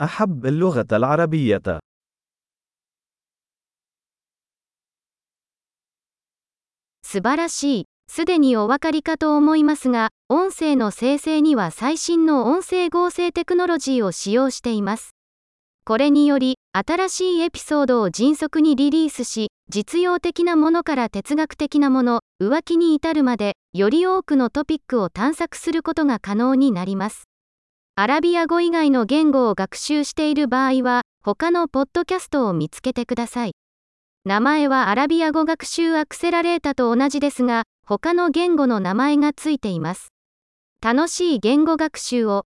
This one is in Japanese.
أحب اللغة العربية. 素晴らしい。すでにお分かりかと思いますが、音声の生成には最新の音声合成テクノロジーを使用しています。これにより、新しいエピソードを迅速にリリースし、実用的なものから哲学的なもの、浮気に至るまで、より多くのトピックを探索することが可能になります。 アラビア語以外の言語を学習している場合は、他のポッドキャストを見つけてください。名前はアラビア語学習アクセラレータと同じですが、他の言語の名前がついています。楽しい言語学習を。